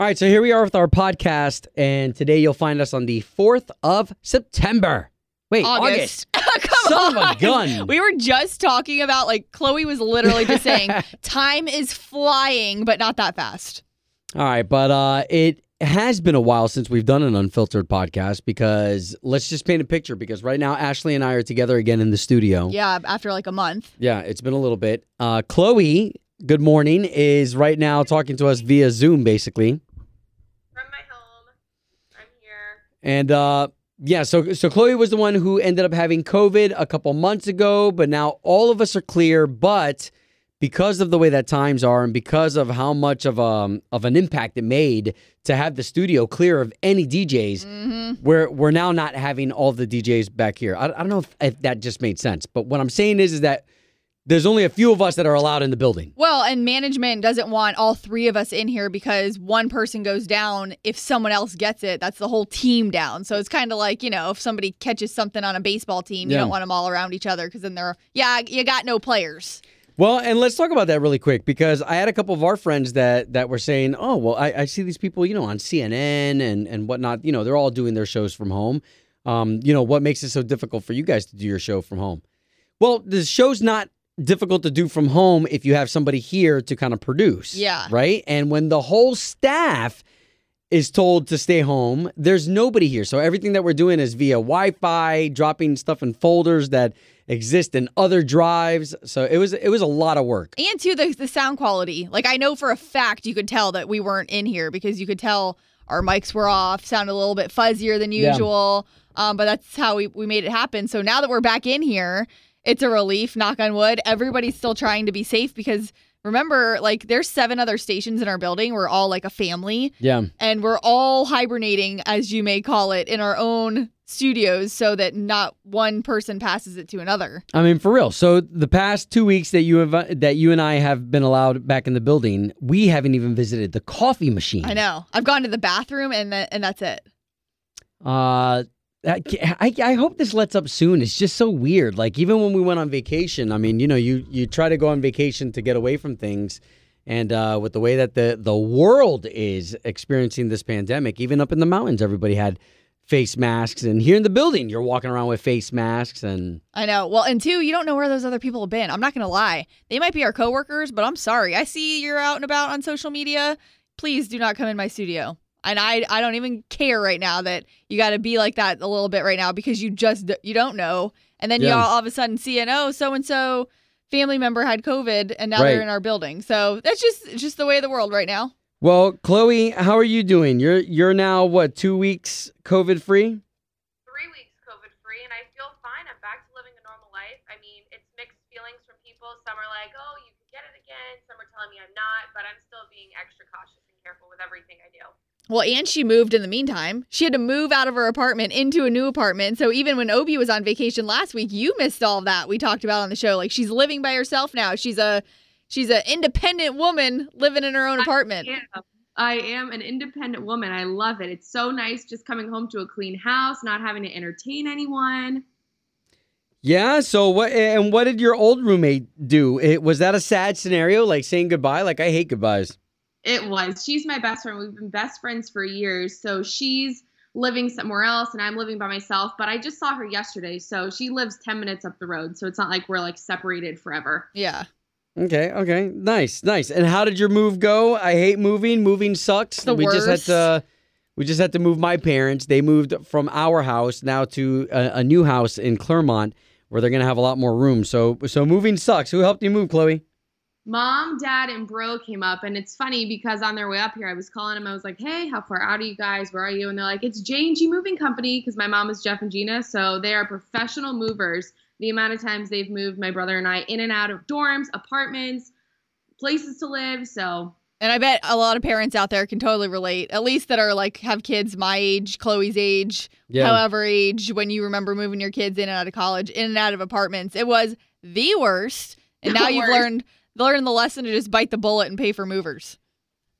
All right, so here we are with our podcast, and today you'll find us on the 4th of September. Wait, August. Come Son of on. a gun. We were just talking about like Chloe was literally just saying time is flying, but not that fast. All right, but uh, it has been a while since we've done an unfiltered podcast because let's just paint a picture because right now Ashley and I are together again in the studio. Yeah, after like a month. Yeah, it's been a little bit. Uh, Chloe, good morning, is right now talking to us via Zoom, basically. from my home. I'm here. And uh, yeah, so so Chloe was the one who ended up having COVID a couple months ago, but now all of us are clear. But because of the way that times are, and because of how much of um of an impact it made to have the studio clear of any DJs, Mm-hmm. we're we're now not having all the DJs back here. I, I don't know if, if that just made sense, but what I'm saying is is that there's only a few of us that are allowed in the building. Well, and management doesn't want all three of us in here because one person goes down. If someone else gets it, that's the whole team down. So it's kind of like, you know, if somebody catches something on a baseball team, you Yeah. don't want them all around each other because then they're, yeah, you got no players. Well, and let's talk about that really quick because I had a couple of our friends that that were saying, "Oh, well, I, I see these people, you know, on CNN and and whatnot. You know, they're all doing their shows from home. Um, you know, what makes it so difficult for you guys to do your show from home? Well, the show's not difficult to do from home if you have somebody here to kind of produce. Yeah. Right. And when the whole staff is told to stay home, there's nobody here. So everything that we're doing is via Wi-Fi, dropping stuff in folders that exist in other drives. So it was it was a lot of work. And too, the, the sound quality. Like, I know for a fact you could tell that we weren't in here because you could tell our mics were off, sounded a little bit fuzzier than Yeah. usual. Um, but that's how we, we made it happen. So now that we're back in here, it's a relief, knock on wood. Everybody's still trying to be safe because remember, like, there's seven other stations in our building. We're all like a family Yeah. and we're all hibernating, as you may call it, in our own studios so that not one person passes it to another. I mean, for real. So the past two weeks that you have that you and I have been allowed back in the building, we haven't even visited the coffee machine. I know. I've gone to the bathroom and that, and that's it. Uh, I, I hope this lets up soon. It's just so weird. Like even when we went on vacation, I mean, you know, you you try to go on vacation to get away from things, and uh, with the way that the the world is experiencing this pandemic, even up in the mountains, everybody had face masks, and here in the building, you're walking around with face masks, and I know. Well, and two, you don't know where those other people have been. I'm not going to lie. They might be our coworkers, but I'm sorry. I see you're out and about on social media. Please do not come in my studio. And I, I don't even care right now that you got to be like that a little bit right now because you just you don't know. And then you all, all of a sudden see an oh so and so family member had COVID and now Right. they're in our building. So that's just just the way of the world right now. Well, Chloe, how are you doing? You're you're now what two weeks COVID free? Three weeks COVID free, and I feel fine. I'm back to living a normal life. I mean, it's mixed feelings from people. Some are like, oh, you could get it again. Some are telling me I'm not, but I'm still being extra cautious and careful with everything I do. Well, and she moved in the meantime. She had to move out of her apartment into a new apartment. So even when Obi was on vacation last week, you missed all of that we talked about on the show. Like she's living by herself now. She's a she's an independent woman living in her own apartment. am. I am an independent woman. I love it. It's so nice just coming home to a clean house, not having to entertain anyone. Yeah. So what? And what did your old roommate do? It, was that a sad scenario, like saying goodbye? Like I hate goodbyes. It was. She's my best friend. We've been best friends for years. So she's living somewhere else and I'm living by myself, but I just saw her yesterday. So she lives 10 minutes up the road. So it's not like we're like separated forever. Yeah. Okay. Okay. Nice. Nice. And how did your move go? I hate moving. Moving sucks. the we just had to. We just had to move my parents. They moved from our house now to a, a new house in Clermont, where they're gonna have a lot more room. So, so moving sucks. Who helped you move, Chloe? Mom, dad, and bro came up. And it's funny because on their way up here, I was calling them. I was like, hey, how far out are you guys? Where are you? And they're like, it's J&G Moving Company because my mom is Jeff and Gina. So they are professional movers. The amount of times they've moved my brother and I in and out of dorms, apartments, places to live. So And I bet a lot of parents out there can totally relate, at least that are like have kids my age, Chloe's age, however age, when you remember moving your kids in and out of college, in and out of apartments. It was the worst. And The now you've worst. learned learned the lesson to just bite the bullet and pay for movers.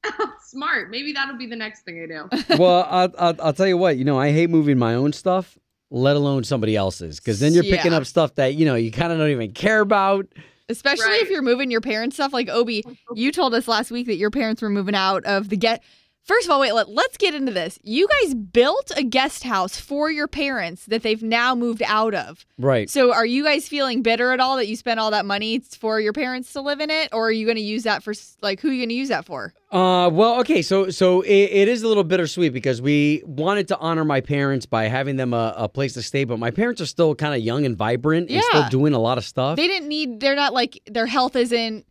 smart. Maybe that'll be the next thing I do. well, I'll, I'll, I'll tell you what. You know, I hate moving my own stuff, let alone somebody else's, because then you're picking up stuff that you know you kind of don't even care about. Especially if you're moving your parents' stuff. Like Obi, you told us last week that your parents were moving out of the get First of all, wait, let, let's get into this. You guys built a guest house for your parents that they've now moved out of. Right. So are you guys feeling bitter at all that you spent all that money for your parents to live in it? Or are you going to use that for, like, who are you going to use that for? Uh, well, okay, so so it, it is a little bittersweet because we wanted to honor my parents by having them a, a place to stay, but my parents are still kind of young and vibrant and still doing a lot of stuff, They didn't need, they're not like, their health isn't,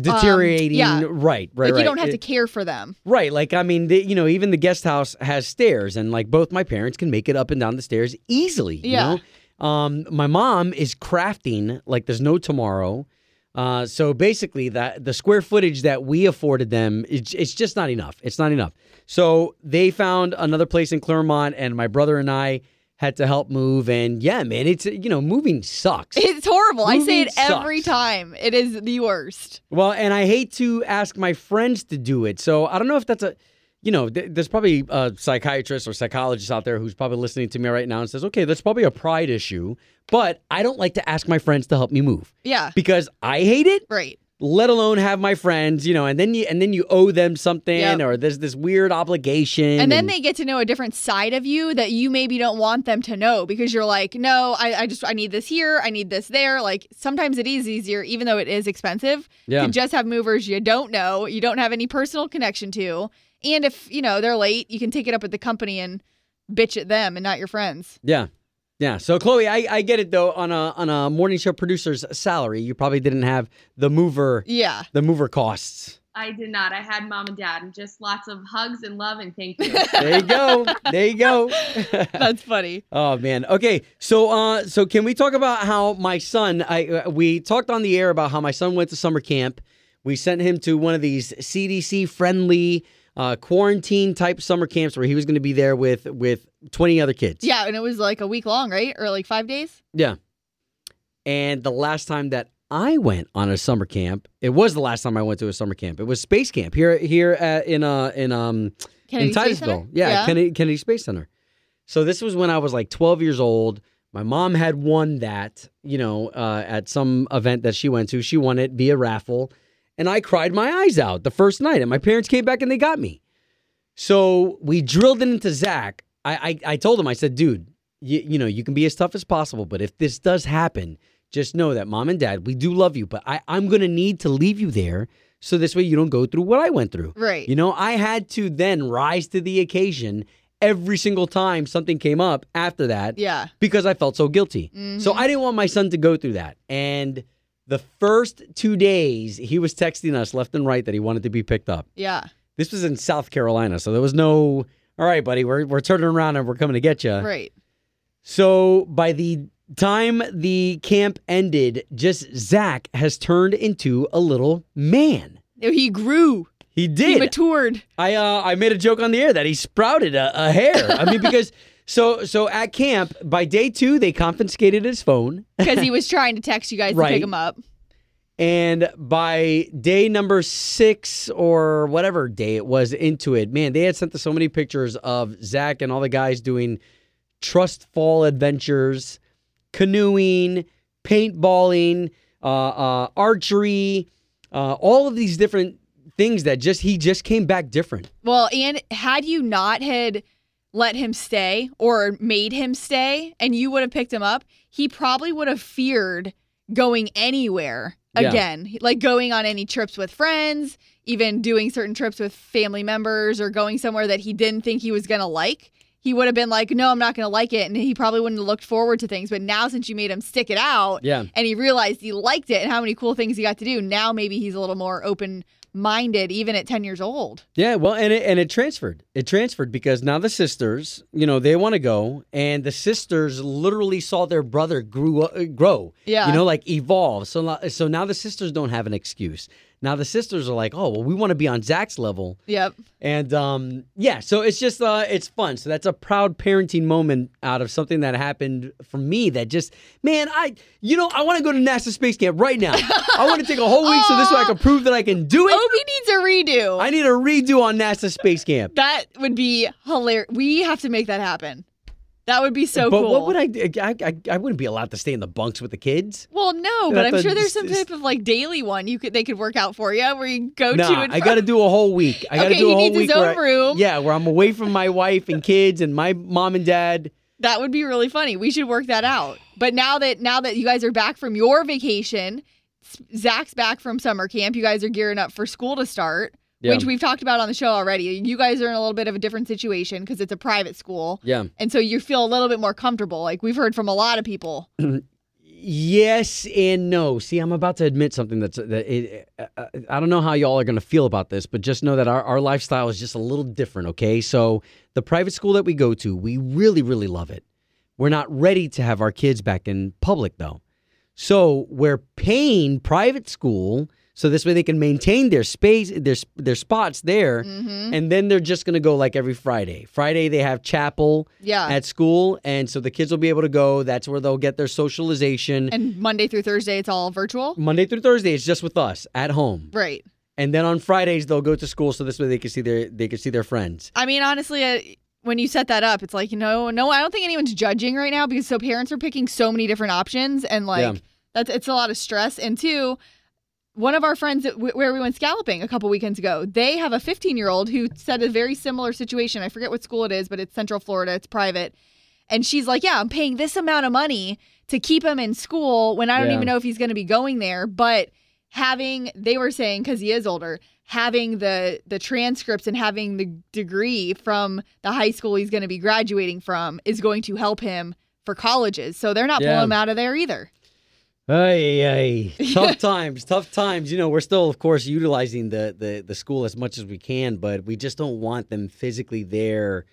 deteriorating. yeah. Right, right, like, right. you don't have to care for them. Right, like I mean, the, you know, even the guest house has stairs, and like both my parents can make it up and down the stairs easily. You Yeah. know, um, my mom is crafting like there's no tomorrow. Uh, so basically, that the square footage that we afforded them, it's, it's just not enough. It's not enough. So they found another place in Clermont, and my brother and I had to help move. And yeah, man, it's you know, moving sucks. It's horrible. I say Moving it every time. It is the worst. Well, and I hate to ask my friends to do it. So I don't know if that's a, you know, th- there's probably a psychiatrist or psychologist out there who's probably listening to me right now and says, okay, that's probably a pride issue. But I don't like to ask my friends to help me move Yeah. because I hate it. Right. Let alone have my friends, you know, and then you and then you owe them something, Yep. or there's this weird obligation. And then they get to know a different side of you that you maybe don't want them to know because you're like, no, I, I just I need this here, I need this there. Like sometimes it is easier, even though it is expensive, yeah, to just have movers you don't know, you don't have any personal connection to. And if, you know, they're late, you can take it up with the company and bitch at them and not your friends. yeah, yeah. So Chloe, I, I get it though. On a on a morning show producer's salary, you probably didn't have the mover Yeah. the mover costs. I did not. I had mom and dad, and just lots of hugs and love and thank you. There you go. There you go. That's funny. oh man. Okay. So uh so can we talk about how my son I uh, we talked on the air about how my son went to summer camp. We sent him to one of these CDC friendly uh quarantine type summer camps where he was going to be there with with 20 other kids. Yeah, and it was like a week long, right? Or like five days? Yeah. And the last time that I went on a summer camp, it was the last time I went to a summer camp. It was space camp here here at, in uh in um Kennedy in Titusville. Center? Yeah, Kennedy, Kennedy Space Center. So this was when I was like 12 years old. My mom had won that, you know, uh, at some event that she went to. She won it via raffle, and I cried my eyes out the first night. And my parents came back and they got me. So we drilled it into Zach. I I, I told him, I said, dude, you, you know, you can be as tough as possible, but if this does happen, just know that mom and dad, we do love you, but I, I'm gonna need to leave you there so this way you don't go through what I went through. Right. You know, I had to then rise to the occasion every single time something came up after that yeah. because I felt so guilty. Mhm. So I didn't want my son to go through that. And the first two days, he was texting us left and right that he wanted to be picked up. Yeah. This was in South Carolina, so there was no, all right, buddy, we're, we're turning around and we're coming to get you. Right. So by the time the camp ended, just Zach has turned into a little man. He grew. He did. He matured. I uh, I made a joke on the air that he sprouted a, a hair. I mean, because so so at camp by day two they confiscated his phone, because he was trying to text you guys to pick him up. and by day number six or whatever day it was into it, man, they had sent us so many pictures of Zach and all the guys doing trust fall adventures, canoeing, paintballing, uh, uh, archery, uh, all of these different things that just he just came back different. Well, and had you not had let him stay or made him stay and you would have picked him up, he probably would have feared going anywhere Yeah. again. Like going on any trips with friends, even doing certain trips with family members or going somewhere that he didn't think he was going to like. He would have been like, "No, I'm not going to like it." And he probably wouldn't have looked forward to things, but now since you made him stick it out, Yeah. and he realized he liked it and how many cool things he got to do. Now maybe he's a little more open minded, even at 10 years old. Yeah, well, and it and it transferred. It transferred because now the sisters, you know, they want to go, and the sisters literally saw their brother grew uh, grow. Yeah. you know, like evolve. So so now the sisters don't have an excuse. Now the sisters are like, oh well, we want to be on Zach's level, Yep. and um, yeah. So it's just uh, it's fun. So that's a proud parenting moment out of something that happened for me. That just man, I you know I want to go to NASA space camp right now. I want to take a whole week so this way I can prove that I can do it. Obi needs a redo. I need a redo on NASA space camp. that would be hilarious. We have to make that happen. That would be so cool. but cool. what would I, do? I, I? I wouldn't be allowed to stay in the bunks with the kids. Well, no, but I'm to sure there's some type of like daily one you could they could work out for you where you go to Nah, and I got to do a whole week. I got to Okay, do a he whole needs his week. where own I- room. Yeah, where I'm away from my wife and kids and my mom and dad. That would be really funny. We should work that out. But now that now that you guys are back from your vacation, Zach's back from summer camp. You guys are gearing up for school to start, Yeah. which we've talked about on the show already. You guys are in a little bit of a different situation because it's a private school, Yeah. and so you feel a little bit more comfortable. Like we've heard from a lot of people. Yes and no. See, I'm about to admit something that's that it, uh, uh, I don't know how y'all are going to feel about this, but just know that our, our lifestyle is just a little different, okay? So, the private school that we go to, we really, really love it. We're not ready to have our kids back in public, though. So, we're paying private school so this way they can maintain their space, their, their spots there, hmm and then they're just going to go like every Friday. Friday, they have chapel Yeah. at school, and so the kids will be able to go. That's where they'll get their socialization. and Monday through Thursday, it's all virtual. Monday through Thursday, it's just with us at home, Right. and then on Fridays they'll go to school, so this way they can see their they can see their friends. I mean, honestly, uh, when you set that up, it's like, you know, no, I don't think anyone's judging right now because so parents are picking so many different options and like Yeah. that's it's a lot of stress. And two, one of our friends where we went scalloping a couple weekends ago, they have a 15 year old who said a very similar situation. I forget what school it is, but it's Central Florida. It's private. And she's like, Yeah, I'm paying this amount of money to keep him in school when I don't Yeah. even know if he's going to be going there. But having, they were saying, because he is older, having the the transcripts and having the degree from the high school he's going to be graduating from is going to help him for colleges. So they're not Yeah. pulling him out of there either. Ay, ay. tough times, tough times. You know, we're still, of course, utilizing the, the the school as much as we can, but we just don't want them physically there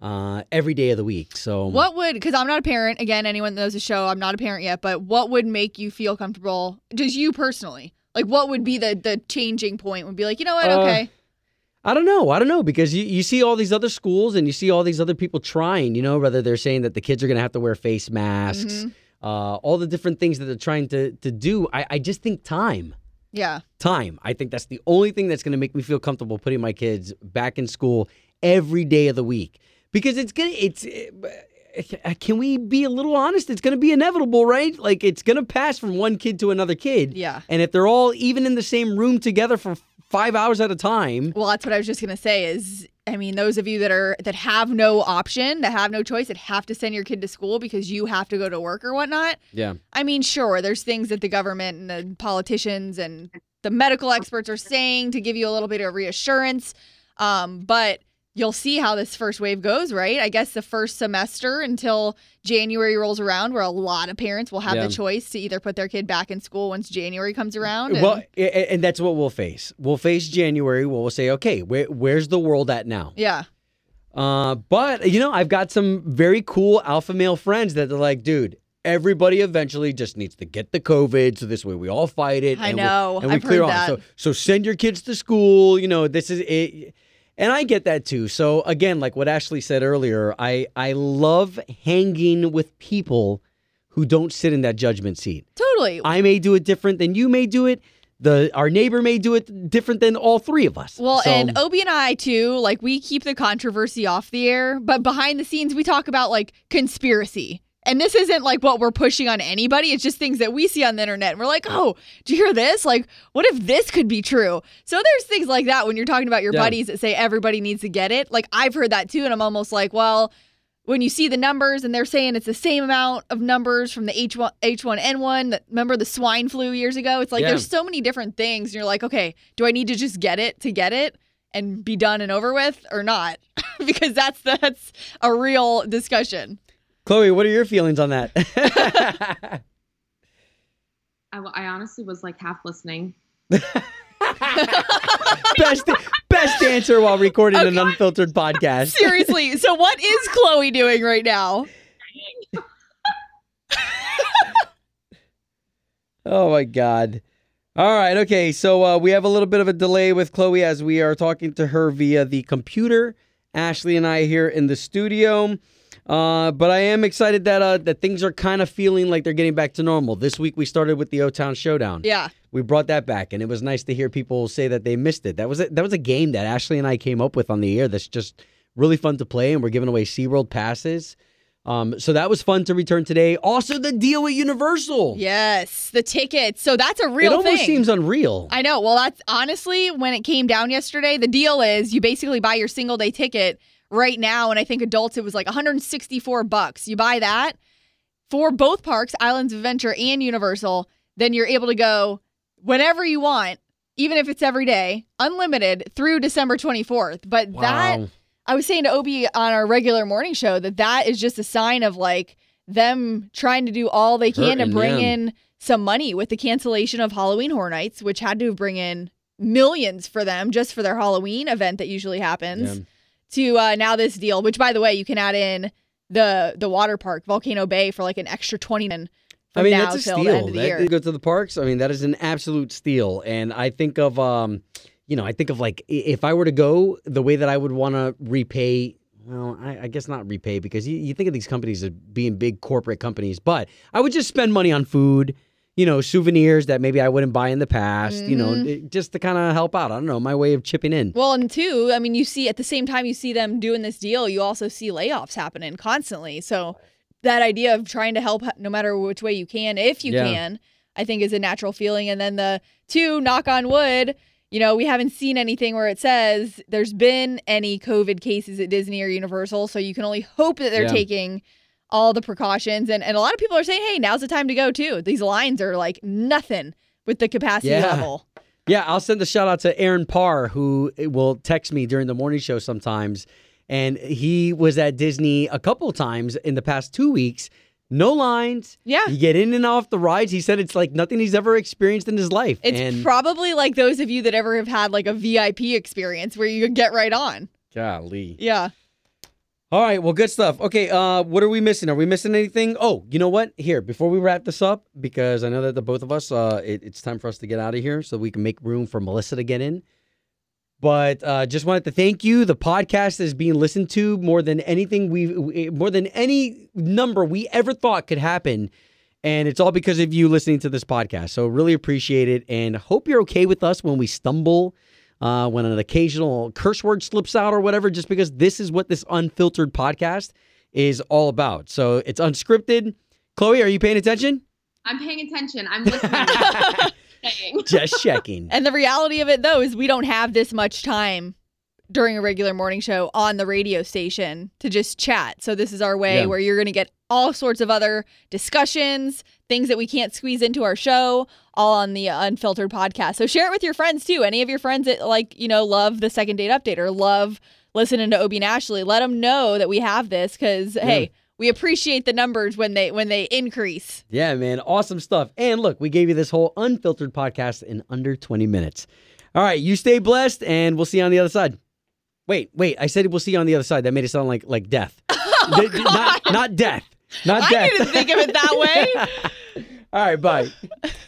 uh, every day of the week. So What would, because I'm not a parent, again, anyone that knows the show, I'm not a parent yet, but what would make you feel comfortable, just you personally? Like, what would be the the changing point? Would be like, you know what, Uh, okay. I don't know. I don't know because you, you see all these other schools and you see all these other people trying, you know, whether they're saying that the kids are going to have to wear face masks, Mhm. Uh, all the different things that they're trying to, to do. I, I just think time. Yeah. Time. I think that's the only thing that's going to make me feel comfortable putting my kids back in school every day of the week because it's going to, it's, uh, can we be a little honest? It's going to be inevitable, right? Like it's going to pass from one kid to another kid. Yeah. And if they're all even in the same room together for five hours at a time, Well, that's what I was just gonna say. Is I mean, those of you that are that have no option, that have no choice, that have to send your kid to school because you have to go to work or whatnot. yeah. I mean, sure, there's things that the government and the politicians and the medical experts are saying to give you a little bit of reassurance. Um, but you'll see how this first wave goes, right? I guess the first semester until January rolls around, where a lot of parents will have Yeah. the choice to either put their kid back in school once January comes around. and- Well, and that's what we'll face. We'll face January. Where we'll say, okay, where, where's the world at now? yeah. Uh, but you know, I've got some very cool alpha male friends that are like, dude. Everybody eventually just needs to get the COVID, so this way we all fight it. I and we- know. and we I've clear heard on. that. So, so send your kids to school. You know, this is it, and I get that too. So again, like what Ashley said earlier, I I love hanging with people who don't sit in that judgment seat. Totally. I may do it different than you may do it. The our neighbor may do it different than all three of us. Well, So- and Obi and I too, like we keep the controversy off the air, but behind the scenes we talk about like conspiracy. And this isn't like what we're pushing on anybody. It's just things that we see on the internet. And we're like, oh, do you hear this? Like, what if this could be true? So there's things like that when you're talking about your Yeah. buddies that say everybody needs to get it. Like, I've heard that too. And I'm almost like, well, when you see the numbers and they're saying it's the same amount of numbers from the H1, H1N1, that, remember the swine flu years ago? It's like Yeah. there's so many different things. And you're like, okay, do I need to just get it to get it and be done and over with or not? because that's that's a real discussion. Chloe, what are your feelings on that? I, I honestly was like half listening. best best answer while recording an unfiltered podcast. Seriously. so what is Chloe doing right now? Oh my god. All right, okay. So uh, we have a little bit of a delay with Chloe as we are talking to her via the computer. Ashley and I here in the studio. Uh, but I am excited that uh, that things are kind of feeling like they're getting back to normal. This week we started with the O Town Showdown. Yeah. we brought that back, and it was nice to hear people say that they missed it. That was a, that was a game that Ashley and I came up with on the air. That's just really fun to play, and we're giving away SeaWorld passes. Um, so that was fun to return today. Also, the deal with Universal. Yes, the tickets. So that's a real. it almost thing. seems unreal. I know. Well, that's honestly when it came down yesterday. The deal is you basically buy your single day ticket right now, and I think adults it was like 164 bucks. You buy that for both parks, Islands of Adventure and Universal. Then you're able to go whenever you want, even if it's every day, unlimited through December 24th. But that I was saying to Obi on our regular morning show that that is just a sign of like them trying to do all they can to bring them. in some money with the cancellation of Halloween Horror Nights, which had to bring in millions for them just for their Halloween event that usually happens. To uh, now this deal, which by the way, you can add in the the water park Volcano Bay for like an extra twenty and I mean, that's a till the end steal. That- go to the parks. I mean, that is an absolute steal. And I think of, um, you know, I think of like if I were to go, the way that I would want to repay. Well, I, I guess not repay because you, you think of these companies as being big corporate companies, but I would just spend money on food, you know, souvenirs that maybe I wouldn't buy in the past, you know, Mhm. it- just to kind of help out. I don't know, my way of chipping in. Well, and two, I mean, you see at the same time you see them doing this deal, you also see layoffs happening constantly. So that idea of trying to help no matter which way you can, if you Yeah. can, I think is a natural feeling. And then the two, knock on wood, you know, we haven't seen anything where it says there's been any COVID cases at Disney or Universal. So you can only hope that they're Yeah. taking all the precautions. And, and a lot of people are saying, hey, now's the time to go too. These lines are like nothing with the capacity Yeah. level. Yeah, I'll send a shout out to Aaron Parr, who eh, will text me during the morning show sometimes. And he was at Disney a couple times in the past two weeks. No lines. Yeah. You get in and off the rides. He said it's like nothing he's ever experienced in his life. It's and probably like those of you that ever have had like a VIP experience where you get right on. golly. Yeah. All right, well, good stuff. Okay, uh, what are we missing? Are we missing anything? Oh, you know what? Here, before we wrap this up, because I know that the both of us, uh, it, it's time for us to get out of here so we can make room for Melissa to get in. But uh, just wanted to thank you. The podcast is being listened to more than anything we, more than any number we ever thought could happen. And it's all because of you listening to this podcast. So really appreciate it and hope you're okay with us when we stumble, uh, when an occasional curse word slips out or whatever, just because this is what this unfiltered podcast is all about. So it's unscripted. Chloe, are you paying attention? I'm paying attention. I'm listening. Saying. Just checking. And the reality of it though is we don't have this much time during a regular morning show on the radio station to just chat. So this is our way Yeah. where you're going to get all sorts of other discussions, things that we can't squeeze into our show, all on the unfiltered podcast. So share it with your friends too. Any of your friends that like, you know, love the second date update or love listening to Obie and Ashley, let them know that we have this cuz hey, we appreciate the numbers when they when they increase. Yeah, man. Awesome stuff. And look, we gave you this whole unfiltered podcast in under 20 minutes. All right, you stay blessed and we'll see you on the other side. Wait, wait. I said we'll see you on the other side. That made it sound like like death. Oh, D- not not death. Not I death. I didn't think of it that way. All right, bye.